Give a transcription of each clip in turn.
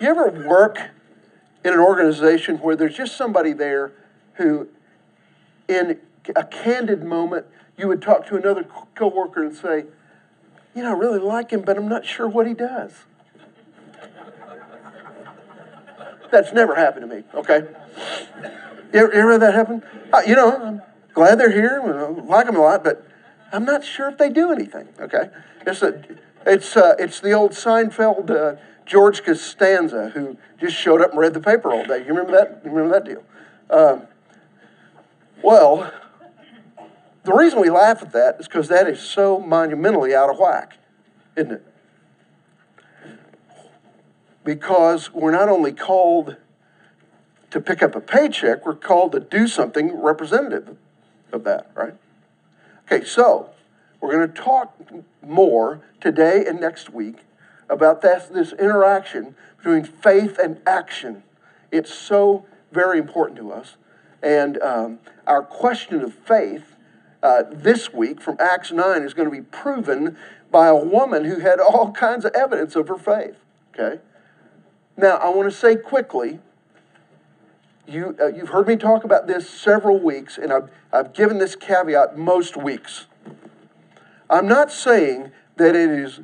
you ever work in an organization where there's just somebody there who, in a candid moment, you would talk to another coworker and say, you know, I really like him, but I'm not sure what he does. That's never happened to me, okay? You ever, you ever that happen? Uh, you know, I'm glad they're here. I like them a lot, but I'm not sure if they do anything, okay? It's, a, it's, uh, it's the old Seinfeld uh, George Costanza who just showed up and read the paper all day. You remember that? You remember that deal? Um, well, the reason we laugh at that is because that is so monumentally out of whack, isn't it? Because we're not only called to pick up a paycheck, we're called to do something representative of that, right? Okay, so we're going to talk more today and next week about this, this interaction between faith and action. It's so very important to us. And um, our question of faith uh, this week from Acts 9 is going to be proven by a woman who had all kinds of evidence of her faith. Okay? Now, I want to say quickly you, uh, you've heard me talk about this several weeks, and I've, I've given this caveat most weeks. I'm not saying that it is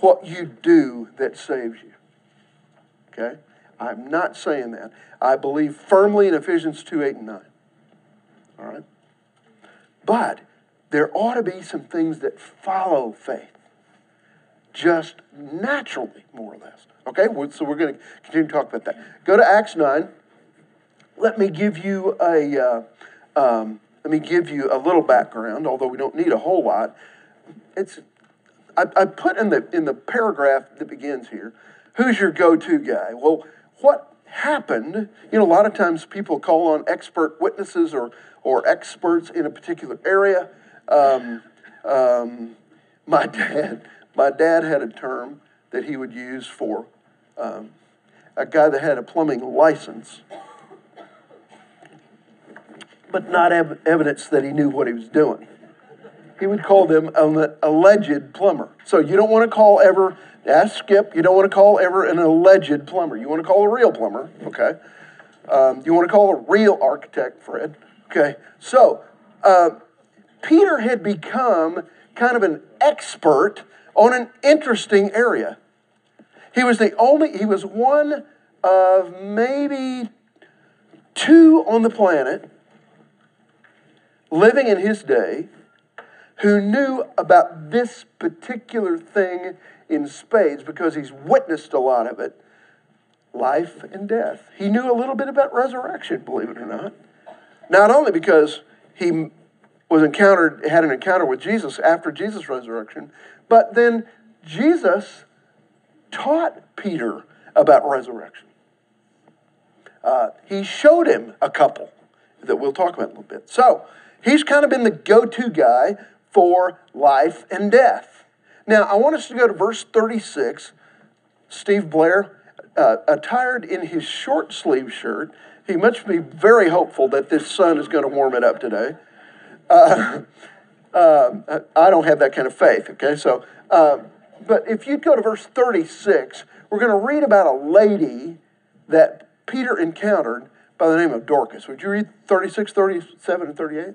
what you do that saves you. Okay? I'm not saying that. I believe firmly in Ephesians 2 8 and 9. All right? But there ought to be some things that follow faith, just naturally, more or less. Okay? So we're going to continue to talk about that. Go to Acts 9. Let me give you a. Uh, um, let me give you a little background, although we don't need a whole lot. It's I, I put in the in the paragraph that begins here, who's your go-to guy? Well, what happened? You know, a lot of times people call on expert witnesses or or experts in a particular area. Um, um, my dad, my dad had a term that he would use for um, a guy that had a plumbing license, but not ev- evidence that he knew what he was doing he would call them an alleged plumber. So you don't want to call ever, ask Skip, you don't want to call ever an alleged plumber. You want to call a real plumber, okay? Um, you want to call a real architect, Fred, okay? So uh, Peter had become kind of an expert on an interesting area. He was the only, he was one of maybe two on the planet living in his day who knew about this particular thing in spades because he's witnessed a lot of it life and death. He knew a little bit about resurrection, believe it or not. Not only because he was encountered, had an encounter with Jesus after Jesus' resurrection, but then Jesus taught Peter about resurrection. Uh, he showed him a couple that we'll talk about in a little bit. So he's kind of been the go to guy for life and death. Now, I want us to go to verse 36. Steve Blair, uh, attired in his short sleeve shirt, he must be very hopeful that this sun is going to warm it up today. Uh, uh, I don't have that kind of faith, okay? So, uh, but if you go to verse 36, we're going to read about a lady that Peter encountered by the name of Dorcas. Would you read 36, 37, and 38?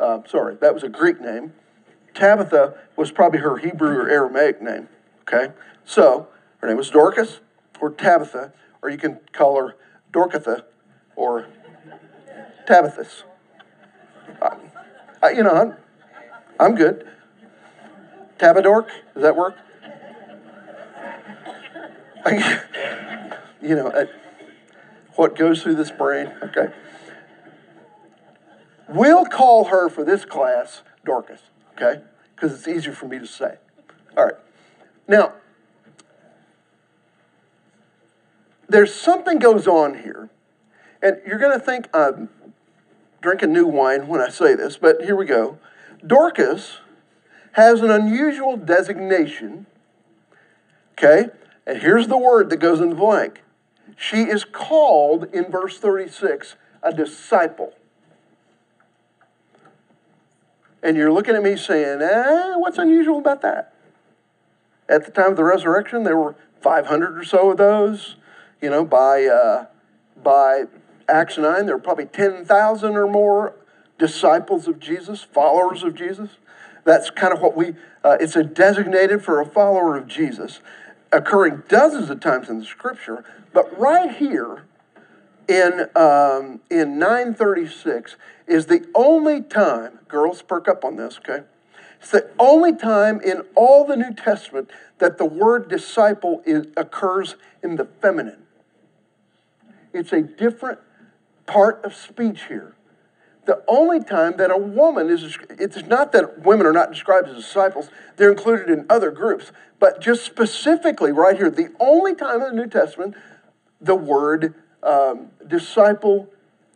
Uh, sorry, that was a Greek name. Tabitha was probably her Hebrew or Aramaic name. Okay, so her name was Dorcas or Tabitha, or you can call her Dorcatha or Tabithas. Uh, you know, I'm, I'm good. Tabadork? Does that work? you know, uh, what goes through this brain? Okay. We'll call her for this class Dorcas, okay? Because it's easier for me to say. All right. Now, there's something goes on here, and you're going to think I'm drinking new wine when I say this, but here we go. Dorcas has an unusual designation, okay? And here's the word that goes in the blank. She is called in verse 36 a disciple. And you're looking at me saying, eh, what's unusual about that? At the time of the resurrection, there were 500 or so of those. You know, by, uh, by Acts 9, there were probably 10,000 or more disciples of Jesus, followers of Jesus. That's kind of what we, uh, it's a designated for a follower of Jesus, occurring dozens of times in the scripture. But right here in, um, in 936 is the only time, girls, perk up on this, okay? It's the only time in all the New Testament that the word disciple is, occurs in the feminine. It's a different part of speech here. The only time that a woman is, it's not that women are not described as disciples, they're included in other groups, but just specifically right here, the only time in the New Testament the word um, disciple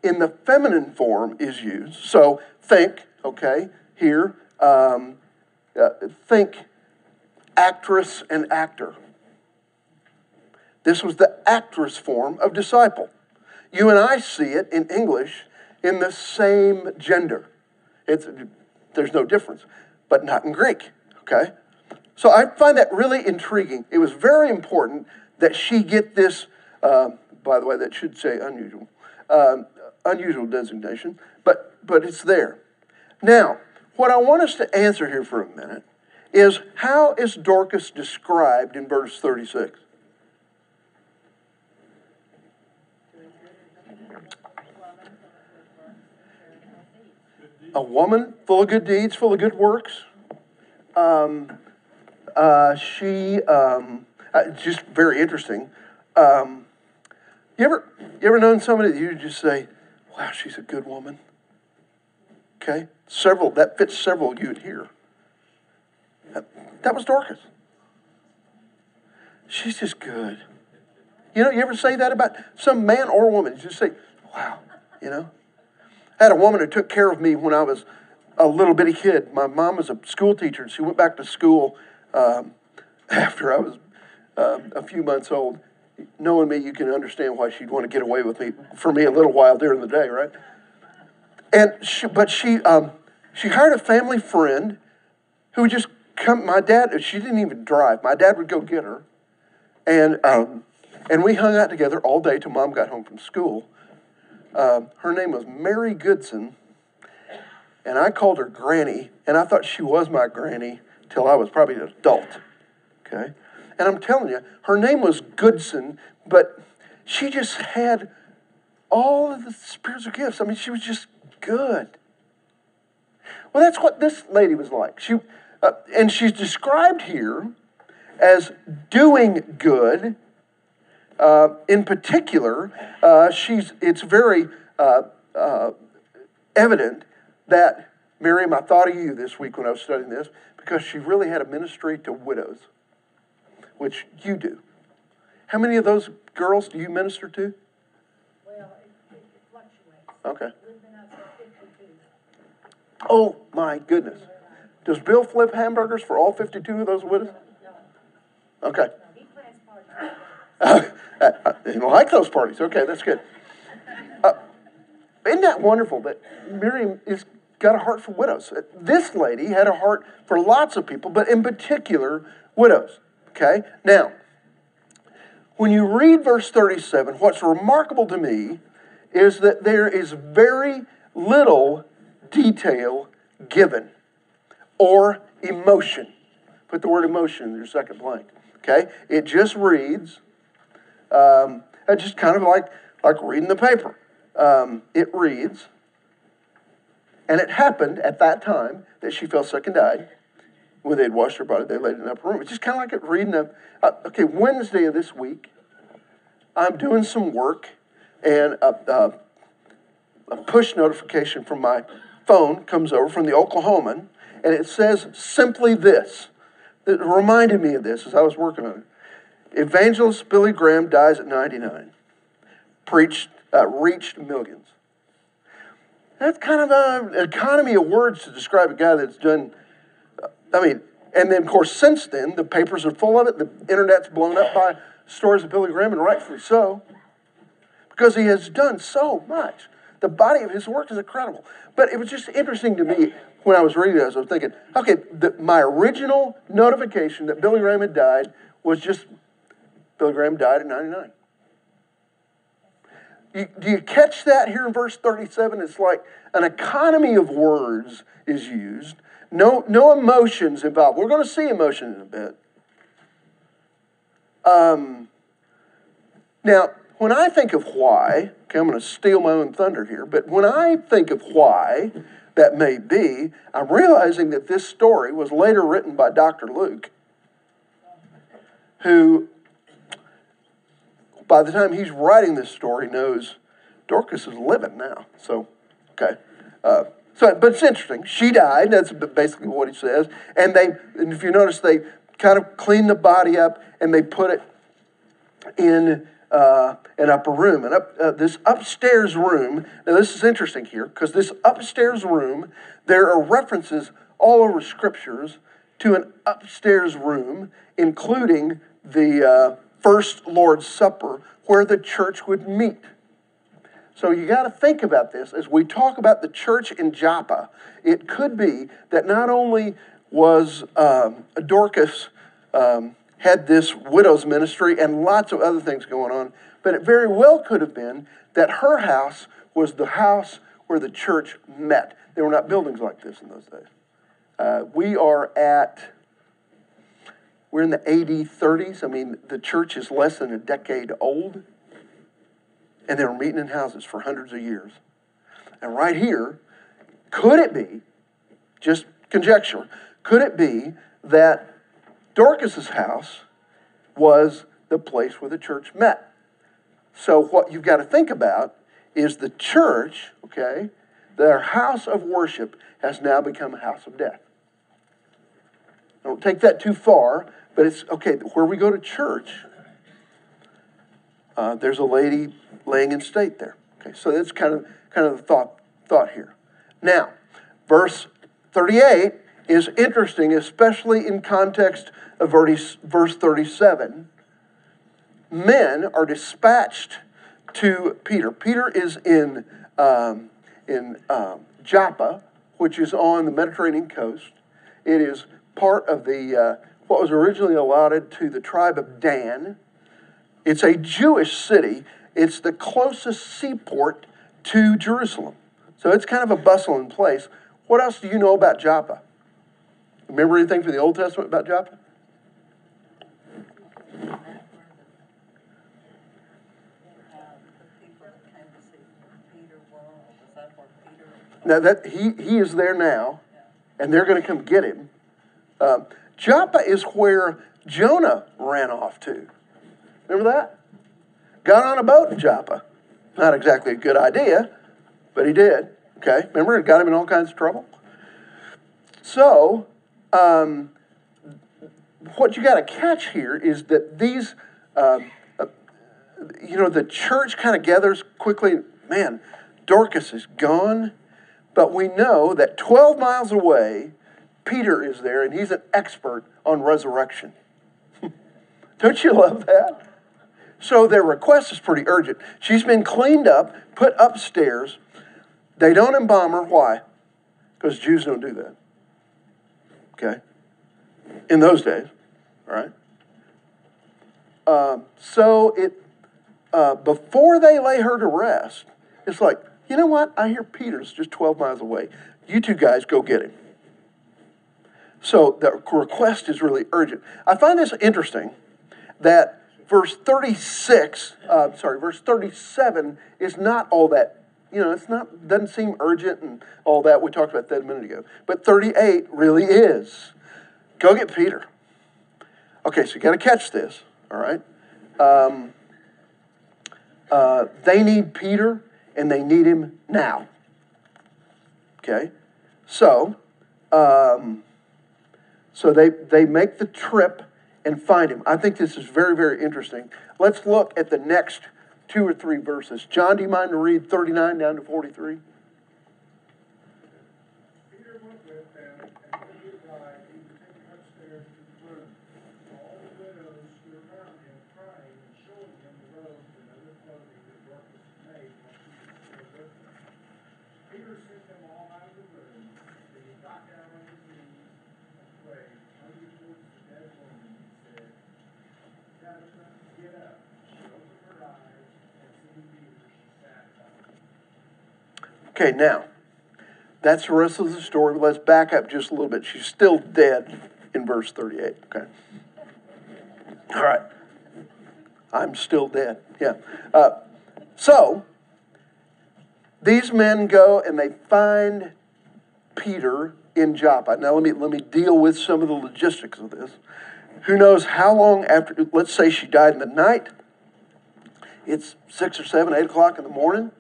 in the feminine form is used. So think, okay, here, um, uh, think actress and actor. This was the actress form of disciple. You and I see it in English in the same gender. It's, there's no difference, but not in Greek, okay? So I find that really intriguing. It was very important that she get this uh, by the way, that should say unusual, um, unusual designation, but, but it's there. Now, what I want us to answer here for a minute is how is Dorcas described in verse 36? A woman full of good deeds, full of good works. Um, uh, she, um, uh, just very interesting. Um, you ever, you ever known somebody that you just say, wow, she's a good woman? Okay? Several, that fits several you'd hear. That, that was Dorcas. She's just good. You know, you ever say that about some man or woman? You just say, wow, you know? I had a woman who took care of me when I was a little bitty kid. My mom was a school teacher, and she went back to school um, after I was um, a few months old knowing me, you can understand why she'd want to get away with me for me a little while during the day, right? And she, but she um, she hired a family friend who would just come. My dad, she didn't even drive. My dad would go get her, and um, and we hung out together all day till mom got home from school. Um, her name was Mary Goodson, and I called her Granny, and I thought she was my granny till I was probably an adult. Okay. And I'm telling you, her name was Goodson, but she just had all of the spiritual gifts. I mean, she was just good. Well, that's what this lady was like. She, uh, and she's described here as doing good. Uh, in particular, uh, she's, it's very uh, uh, evident that, Miriam, I thought of you this week when I was studying this because she really had a ministry to widows which you do. How many of those girls do you minister to? Well, it, it fluctuates. Okay. We've been up to fifty-two. Oh, my goodness. Does Bill flip hamburgers for all 52 of those widows? Okay. he plans parties. Uh, like those parties. Okay, that's good. Uh, isn't that wonderful that Miriam is got a heart for widows? This lady had a heart for lots of people, but in particular, widows. Okay? Now, when you read verse 37, what's remarkable to me is that there is very little detail given or emotion. Put the word emotion in your second blank. Okay? It just reads, um, it's just kind of like, like reading the paper. Um, it reads, and it happened at that time that she fell sick and died when they'd washed her body, they laid it in the upper room. It's just kind of like reading a, okay, Wednesday of this week, I'm doing some work, and uh, uh, a push notification from my phone comes over from the Oklahoman, and it says simply this. It reminded me of this as I was working on it. Evangelist Billy Graham dies at 99. Preached, uh, reached millions. That's kind of a, an economy of words to describe a guy that's done. I mean, and then of course since then the papers are full of it. The internet's blown up by stories of Billy Graham, and rightfully so, because he has done so much. The body of his work is incredible. But it was just interesting to me when I was reading this. I was thinking, okay, the, my original notification that Billy Graham had died was just Billy Graham died at 99. You, do you catch that here in verse 37? It's like an economy of words is used, no, no emotions involved. We're going to see emotion in a bit. Um, now, when I think of why, okay, I'm going to steal my own thunder here, but when I think of why that may be, I'm realizing that this story was later written by Dr. Luke, who, by the time he's writing this story, knows Dorcas is living now. So, okay. Uh, so, but it's interesting. She died. That's basically what he says. And they, and if you notice, they kind of clean the body up and they put it in uh, an upper room. And up, uh, this upstairs room, now this is interesting here because this upstairs room, there are references all over scriptures to an upstairs room, including the uh, first Lord's Supper where the church would meet. So you got to think about this as we talk about the church in Joppa. It could be that not only was um, Dorcas um, had this widow's ministry and lots of other things going on, but it very well could have been that her house was the house where the church met. There were not buildings like this in those days. Uh, we are at, we're in the AD 30s. I mean, the church is less than a decade old. And they were meeting in houses for hundreds of years. And right here, could it be, just conjecture, could it be that Dorcas's house was the place where the church met? So what you've got to think about is the church, okay, their house of worship has now become a house of death. Don't take that too far, but it's okay, where we go to church, uh, there's a lady laying in state there. Okay, so that's kind of kind of the thought thought here. Now, verse 38 is interesting, especially in context of verse, verse 37. Men are dispatched to Peter. Peter is in um, in um, Joppa, which is on the Mediterranean coast. It is part of the uh, what was originally allotted to the tribe of Dan. It's a Jewish city. It's the closest seaport to Jerusalem. So it's kind of a bustling place. What else do you know about Joppa? Remember anything from the Old Testament about Joppa? Now that he, he is there now, and they're going to come get him. Um, Joppa is where Jonah ran off to. Remember that? Got on a boat in Joppa. Not exactly a good idea, but he did. Okay, remember it got him in all kinds of trouble. So, um, what you got to catch here is that these, um, uh, you know, the church kind of gathers quickly. Man, Dorcas is gone, but we know that 12 miles away, Peter is there, and he's an expert on resurrection. Don't you love that? So their request is pretty urgent. She's been cleaned up, put upstairs. They don't embalm her. Why? Because Jews don't do that. Okay? In those days, all right? Um, so it uh, before they lay her to rest, it's like, you know what? I hear Peter's just 12 miles away. You two guys go get him. So the request is really urgent. I find this interesting that verse 36, uh, sorry, verse 37 is not all that, you know, it's not, doesn't seem urgent and all that. We talked about that a minute ago. But 38 really is. Go get Peter. Okay, so you got to catch this, all right? Um, uh, they need Peter and they need him now. Okay? So, um, so they, they make the trip and find him. I think this is very, very interesting. Let's look at the next two or three verses. John, do you mind to read 39 down to 43? Peter went with them, and when he arrived, he was taken upstairs to the room. All the widows stood around him, crying and showing him the robes and other clothing that Dorcas had made while she was still with them. Peter sent them all out of the room, then he got down on his knees and prayed, looking towards the dead woman, and said, Tabitha, get up. She opened her eyes, and seeing Peter, she sat up. Okay, now, that's the rest of the story. Let's back up just a little bit. She's still dead in verse 38. Okay. All right. I'm still dead. Yeah. Uh, so, these men go and they find Peter in Joppa. Now, let me, let me deal with some of the logistics of this. Who knows how long after, let's say she died in the night. It's six or seven, eight o'clock in the morning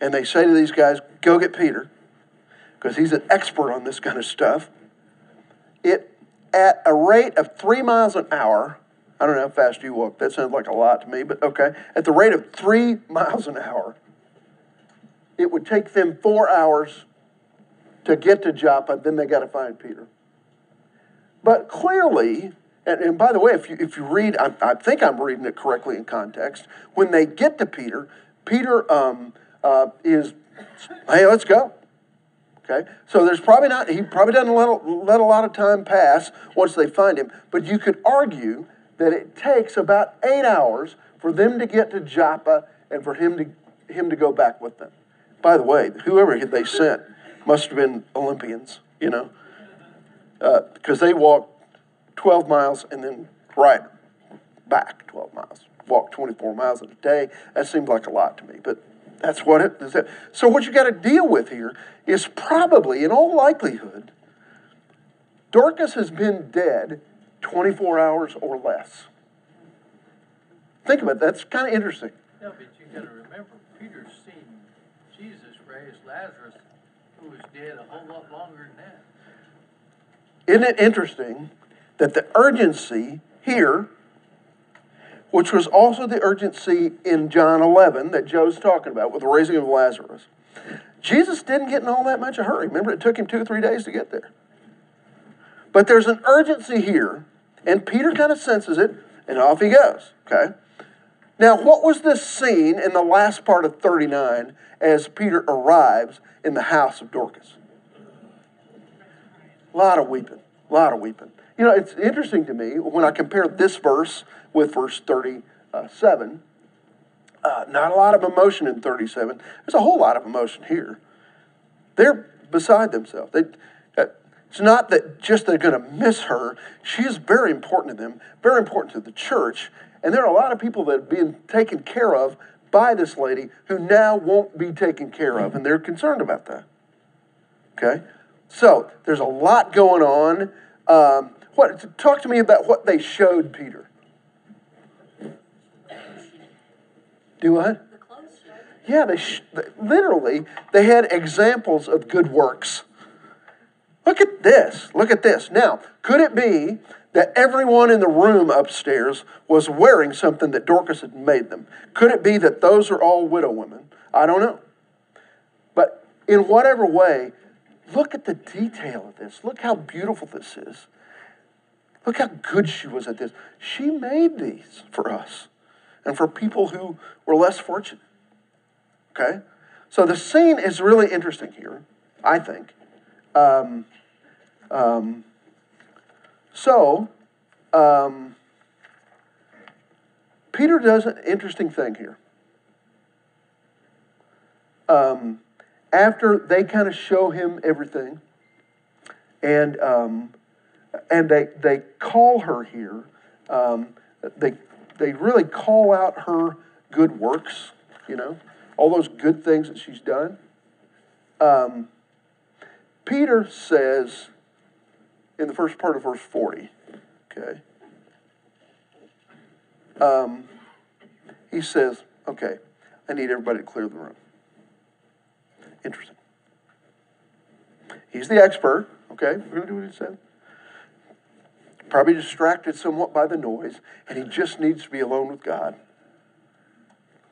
and they say to these guys, go get Peter, because he's an expert on this kind of stuff. It at a rate of three miles an hour, I don't know how fast you walk, that sounds like a lot to me, but okay. At the rate of three miles an hour, it would take them four hours to get to Joppa, then they got to find Peter. But clearly, and, and by the way, if you, if you read, I, I think I'm reading it correctly in context, when they get to Peter, Peter um, uh, is, hey, let's go. Okay, so there's probably not, he probably doesn't let, let a lot of time pass once they find him, but you could argue that it takes about eight hours for them to get to Joppa and for him to, him to go back with them. By the way, whoever they sent must have been Olympians, you know, because they walked 12 miles and then right back 12 miles. walked 24 miles in a day. That seems like a lot to me, but that's what it is. So what you got to deal with here is probably, in all likelihood, Dorcas has been dead 24 hours or less. Think about it. That's kind of interesting. Yeah, but you gotta remember, Peter's seen Jesus raise Lazarus, who was dead a whole lot longer than that. Isn't it interesting that the urgency here, which was also the urgency in John 11 that Joe's talking about with the raising of Lazarus, Jesus didn't get in all that much of a hurry. Remember, it took him two or three days to get there. But there's an urgency here, and Peter kind of senses it, and off he goes, okay? Now, what was this scene in the last part of 39 as Peter arrives in the house of Dorcas? A lot of weeping, a lot of weeping. You know, it's interesting to me when I compare this verse with verse 37. Uh, not a lot of emotion in 37. There's a whole lot of emotion here. They're beside themselves. They, uh, it's not that just they're going to miss her. She is very important to them, very important to the church. And there are a lot of people that are being taken care of by this lady who now won't be taken care of, and they're concerned about that. Okay? So there's a lot going on. Um, what, talk to me about what they showed Peter. Do what? The clothes. Yeah, they sh- they- literally they had examples of good works. Look at this. Look at this. Now, could it be that everyone in the room upstairs was wearing something that Dorcas had made them? Could it be that those are all widow women? I don't know. But in whatever way, look at the detail of this. Look how beautiful this is. Look how good she was at this. She made these for us and for people who were less fortunate. Okay? So the scene is really interesting here, I think. Um, um, so, um, Peter does an interesting thing here. Um, after they kind of show him everything, and um, and they they call her here. Um, they they really call out her good works. You know, all those good things that she's done. Um, Peter says in the first part of verse forty. Okay. Um, he says, "Okay, I need everybody to clear the room." Interesting. He's the expert, okay? We're gonna do what he said. Probably distracted somewhat by the noise, and he just needs to be alone with God.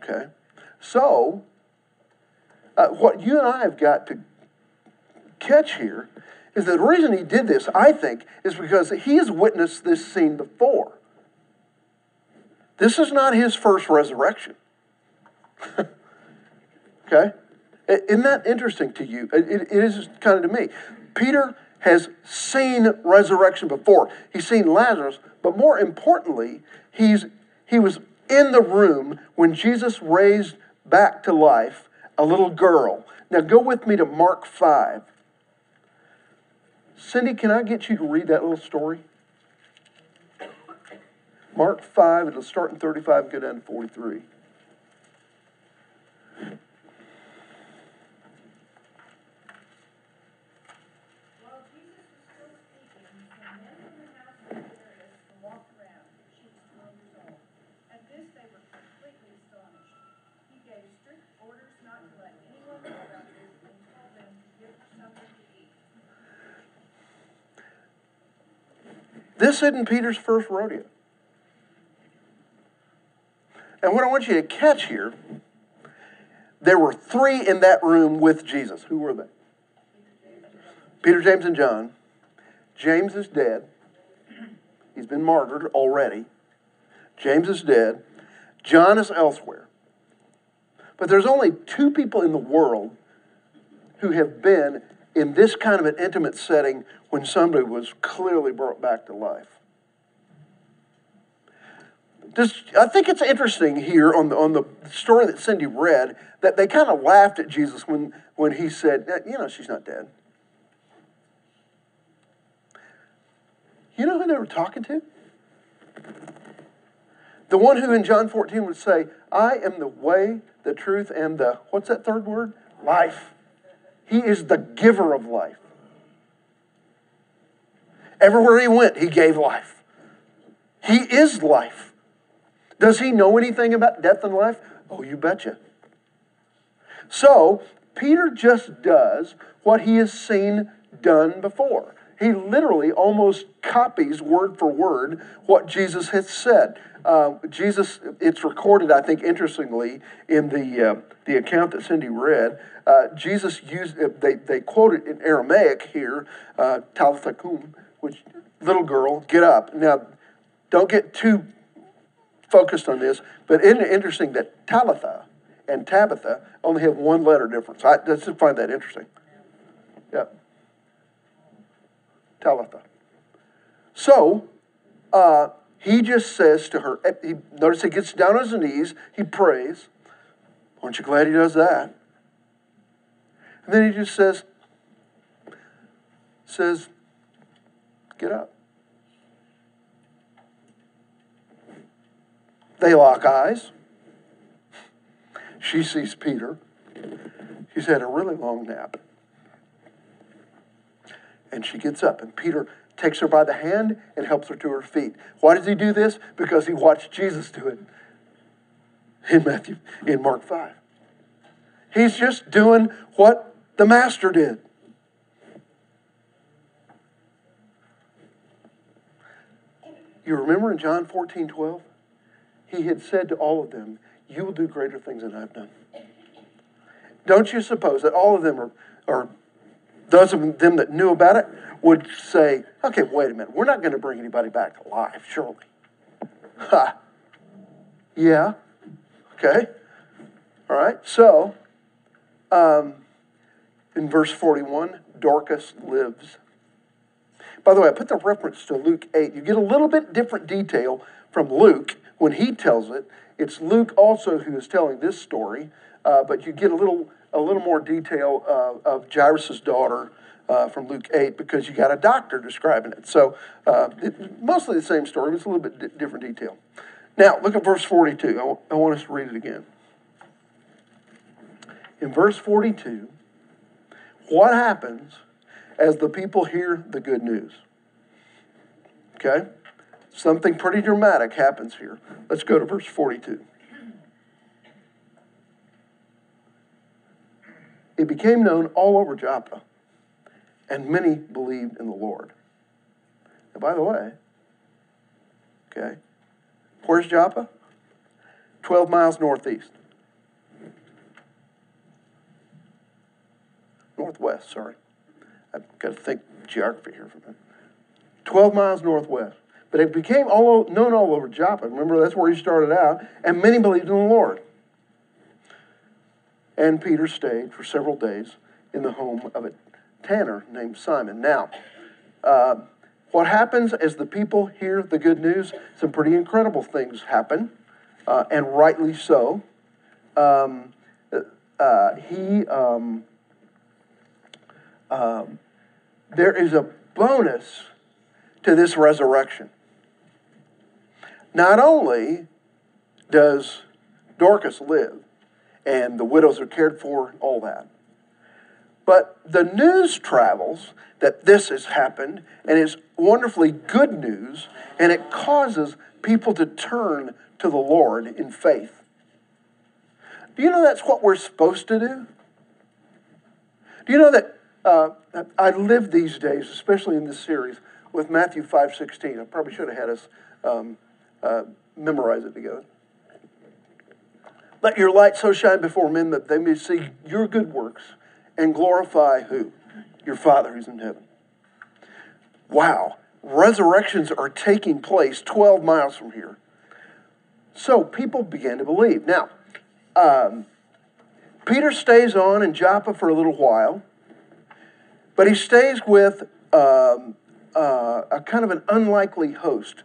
Okay? So, uh, what you and I have got to catch here is that the reason he did this, I think, is because he has witnessed this scene before. This is not his first resurrection. okay? Isn't that interesting to you? It, it- is kind of to me. Peter has seen resurrection before. He's seen Lazarus, but more importantly, he's he was in the room when Jesus raised back to life a little girl. Now go with me to Mark 5. Cindy, can I get you to read that little story? Mark 5, it'll start in 35 and go down to 43. While Jesus was still speaking, some men from the house of Jairus walked around, she was twelve years old. At this, they were completely astonished. He gave strict orders not to let anyone know about this and told them to give her something to eat. This isn't Peter's first rodeo. And what I want you to catch here, there were three in that room with Jesus. Who were they? Peter, James, and John. James is dead. He's been martyred already. James is dead. John is elsewhere. But there's only two people in the world who have been in this kind of an intimate setting when somebody was clearly brought back to life. Just, I think it's interesting here on the, on the story that Cindy read that they kind of laughed at Jesus when, when he said, "Eh, You know, she's not dead. You know who they were talking to? The one who in John 14 would say, I am the way, the truth, and the, what's that third word? Life. He is the giver of life. Everywhere he went, he gave life. He is life. Does he know anything about death and life? Oh, you betcha. So, Peter just does what he has seen done before. He literally almost copies word for word what Jesus has said. Uh, Jesus, it's recorded, I think, interestingly, in the, uh, the account that Cindy read. Uh, Jesus used, uh, they, they quote it in Aramaic here, uh, Talitha kum, which, little girl, get up. Now, don't get too focused on this, but isn't it interesting that Talitha and Tabitha only have one letter difference? I just find that interesting. Yeah. Talitha. So, uh, he just says to her, eh, he, notice he gets down on his knees, he prays. Aren't you glad he does that? And then he just says, says, get up. They lock eyes. She sees Peter. He's had a really long nap. And she gets up, and Peter takes her by the hand and helps her to her feet. Why does he do this? Because he watched Jesus do it in Matthew, in Mark 5. He's just doing what the master did. You remember in John 14, 12? He had said to all of them, You will do greater things than I've done. Don't you suppose that all of them are, are those of them that knew about it would say, okay, wait a minute, we're not going to bring anybody back to life, surely. Ha. Yeah. Okay. All right. So, um, in verse 41, Dorcas lives. By the way, I put the reference to Luke 8. You get a little bit different detail from Luke when he tells it. It's Luke also who is telling this story, uh, but you get a little a little more detail uh, of Jairus' daughter uh, from Luke 8 because you got a doctor describing it. So uh, it, mostly the same story, but it's a little bit di- different detail. Now, look at verse 42. I w- I want us to read it again. In verse 42, what happens as the people hear the good news? Okay? Something pretty dramatic happens here. Let's go to verse 42. He became known all over Joppa, and many believed in the Lord. And by the way, okay, where's Joppa? 12 miles northeast. Northwest, sorry. I've got to think geography here for a minute. 12 miles northwest. But it became all, known all over Joppa. Remember, that's where he started out. And many believed in the Lord. And Peter stayed for several days in the home of a tanner named Simon. Now, uh, what happens as the people hear the good news? Some pretty incredible things happen, uh, and rightly so. Um, uh, he, um, um, there is a bonus to this resurrection. Not only does Dorcas live, and the widows are cared for, all that. But the news travels that this has happened, and it's wonderfully good news, and it causes people to turn to the Lord in faith. Do you know that's what we're supposed to do? Do you know that uh, I live these days, especially in this series, with Matthew five sixteen? I probably should have had us um, uh, memorize it together. Let your light so shine before men that they may see your good works and glorify who? Your Father who's in heaven. Wow. Resurrections are taking place 12 miles from here. So people began to believe. Now, um, Peter stays on in Joppa for a little while, but he stays with um, uh, a kind of an unlikely host.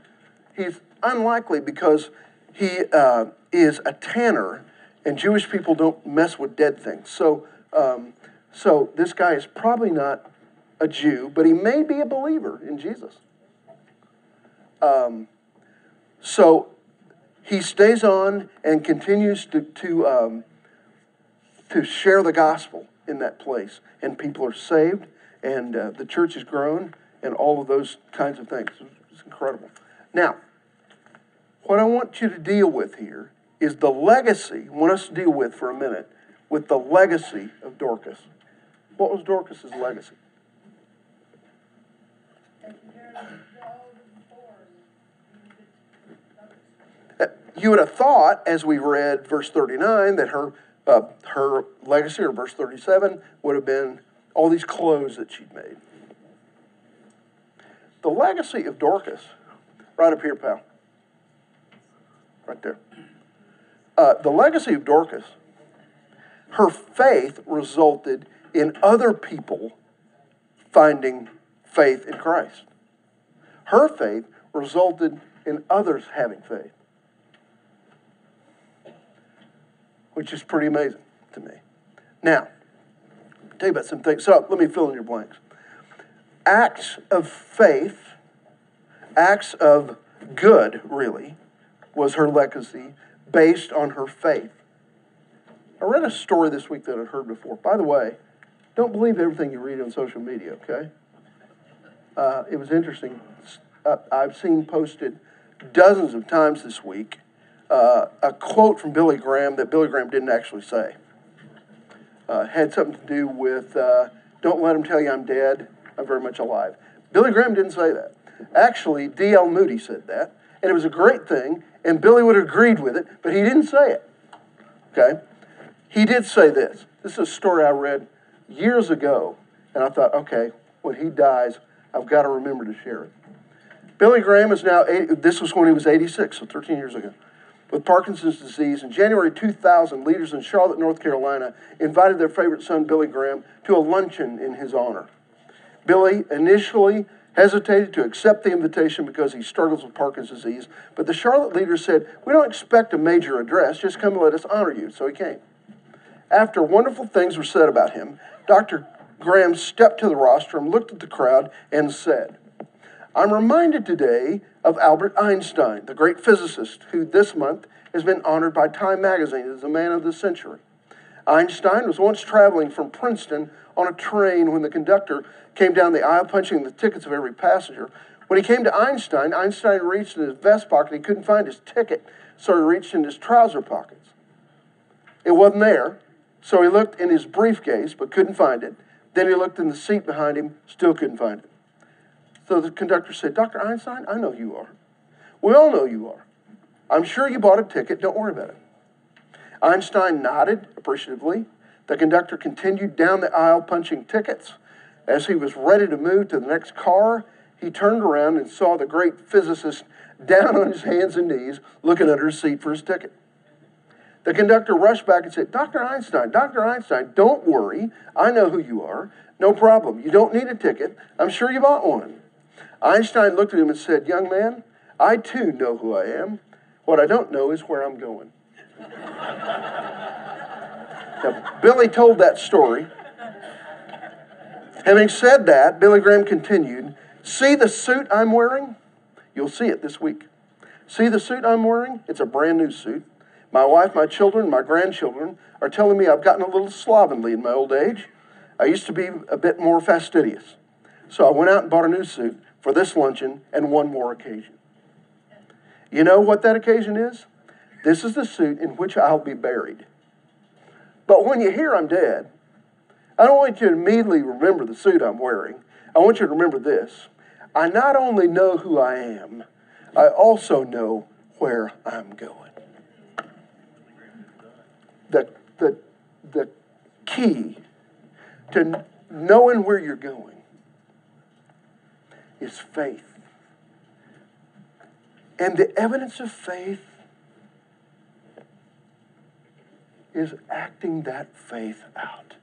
He's unlikely because he uh, is a tanner, and Jewish people don't mess with dead things. So, um, so this guy is probably not a Jew, but he may be a believer in Jesus. Um, so he stays on and continues to to um, to share the gospel in that place, and people are saved, and uh, the church has grown, and all of those kinds of things. It's incredible. Now, what I want you to deal with here is the legacy. I want us to deal with for a minute with the legacy of Dorcas. What was Dorcas's legacy? You would have thought, as we read verse 39, that her, uh, her legacy, or verse 37, would have been all these clothes that she'd made. The legacy of Dorcas, right up here, pal. Right there. Uh, the legacy of Dorcas, her faith resulted in other people finding faith in Christ. Her faith resulted in others having faith. which is pretty amazing to me. Now, I'll tell you about some things. So let me fill in your blanks. Acts of faith, acts of good, really, was her legacy based on her faith. I read a story this week that I'd heard before. By the way, don't believe everything you read on social media, okay? Uh, it was interesting. Uh, I've seen posted dozens of times this week uh, a quote from Billy Graham that Billy Graham didn't actually say. Uh, had something to do with uh, "Don't let them tell you I'm dead. I'm very much alive." Billy Graham didn't say that. Actually, D.L. Moody said that, and it was a great thing, and Billy would have agreed with it, but he didn't say it. Okay, he did say this. This is a story I read years ago, and I thought, okay, when he dies, I've got to remember to share it. Billy Graham is now, 80, this was when he was 86, so 13 years ago, with Parkinson's disease. In January 2000, leaders in Charlotte, North Carolina invited their favorite son, Billy Graham, to a luncheon in his honor. Billy initially hesitated to accept the invitation because he struggles with Parkinson's disease, but the Charlotte leader said, We don't expect a major address, just come and let us honor you. So he came. After wonderful things were said about him, Dr. Graham stepped to the rostrum, looked at the crowd, and said, I'm reminded today of Albert Einstein, the great physicist who this month has been honored by Time magazine as the man of the century. Einstein was once traveling from Princeton on a train when the conductor came down the aisle punching the tickets of every passenger. When he came to Einstein, Einstein reached in his vest pocket. He couldn't find his ticket, so he reached in his trouser pockets. It wasn't there, So he looked in his briefcase, but couldn't find it. Then he looked in the seat behind him, still couldn't find it. So the conductor said, Dr. Einstein, I know you are. We all know you are. I'm sure you bought a ticket, don't worry about it. Einstein nodded appreciatively. The conductor continued down the aisle punching tickets. As he was ready to move to the next car, he turned around and saw the great physicist down on his hands and knees looking under his seat for his ticket. The conductor rushed back and said, Dr. Einstein, Dr. Einstein, don't worry. I know who you are. No problem. You don't need a ticket. I'm sure you bought one. Einstein looked at him and said, Young man, I too know who I am. What I don't know is where I'm going. now, Billy told that story. Having said that, Billy Graham continued, See the suit I'm wearing? You'll see it this week. See the suit I'm wearing? It's a brand new suit. My wife, my children, my grandchildren are telling me I've gotten a little slovenly in my old age. I used to be a bit more fastidious. So I went out and bought a new suit for this luncheon and one more occasion. You know what that occasion is? This is the suit in which I'll be buried. But when you hear I'm dead, I don't want you to immediately remember the suit I'm wearing. I want you to remember this. I not only know who I am, I also know where I'm going. The, the, the key to knowing where you're going is faith. And the evidence of faith is acting that faith out.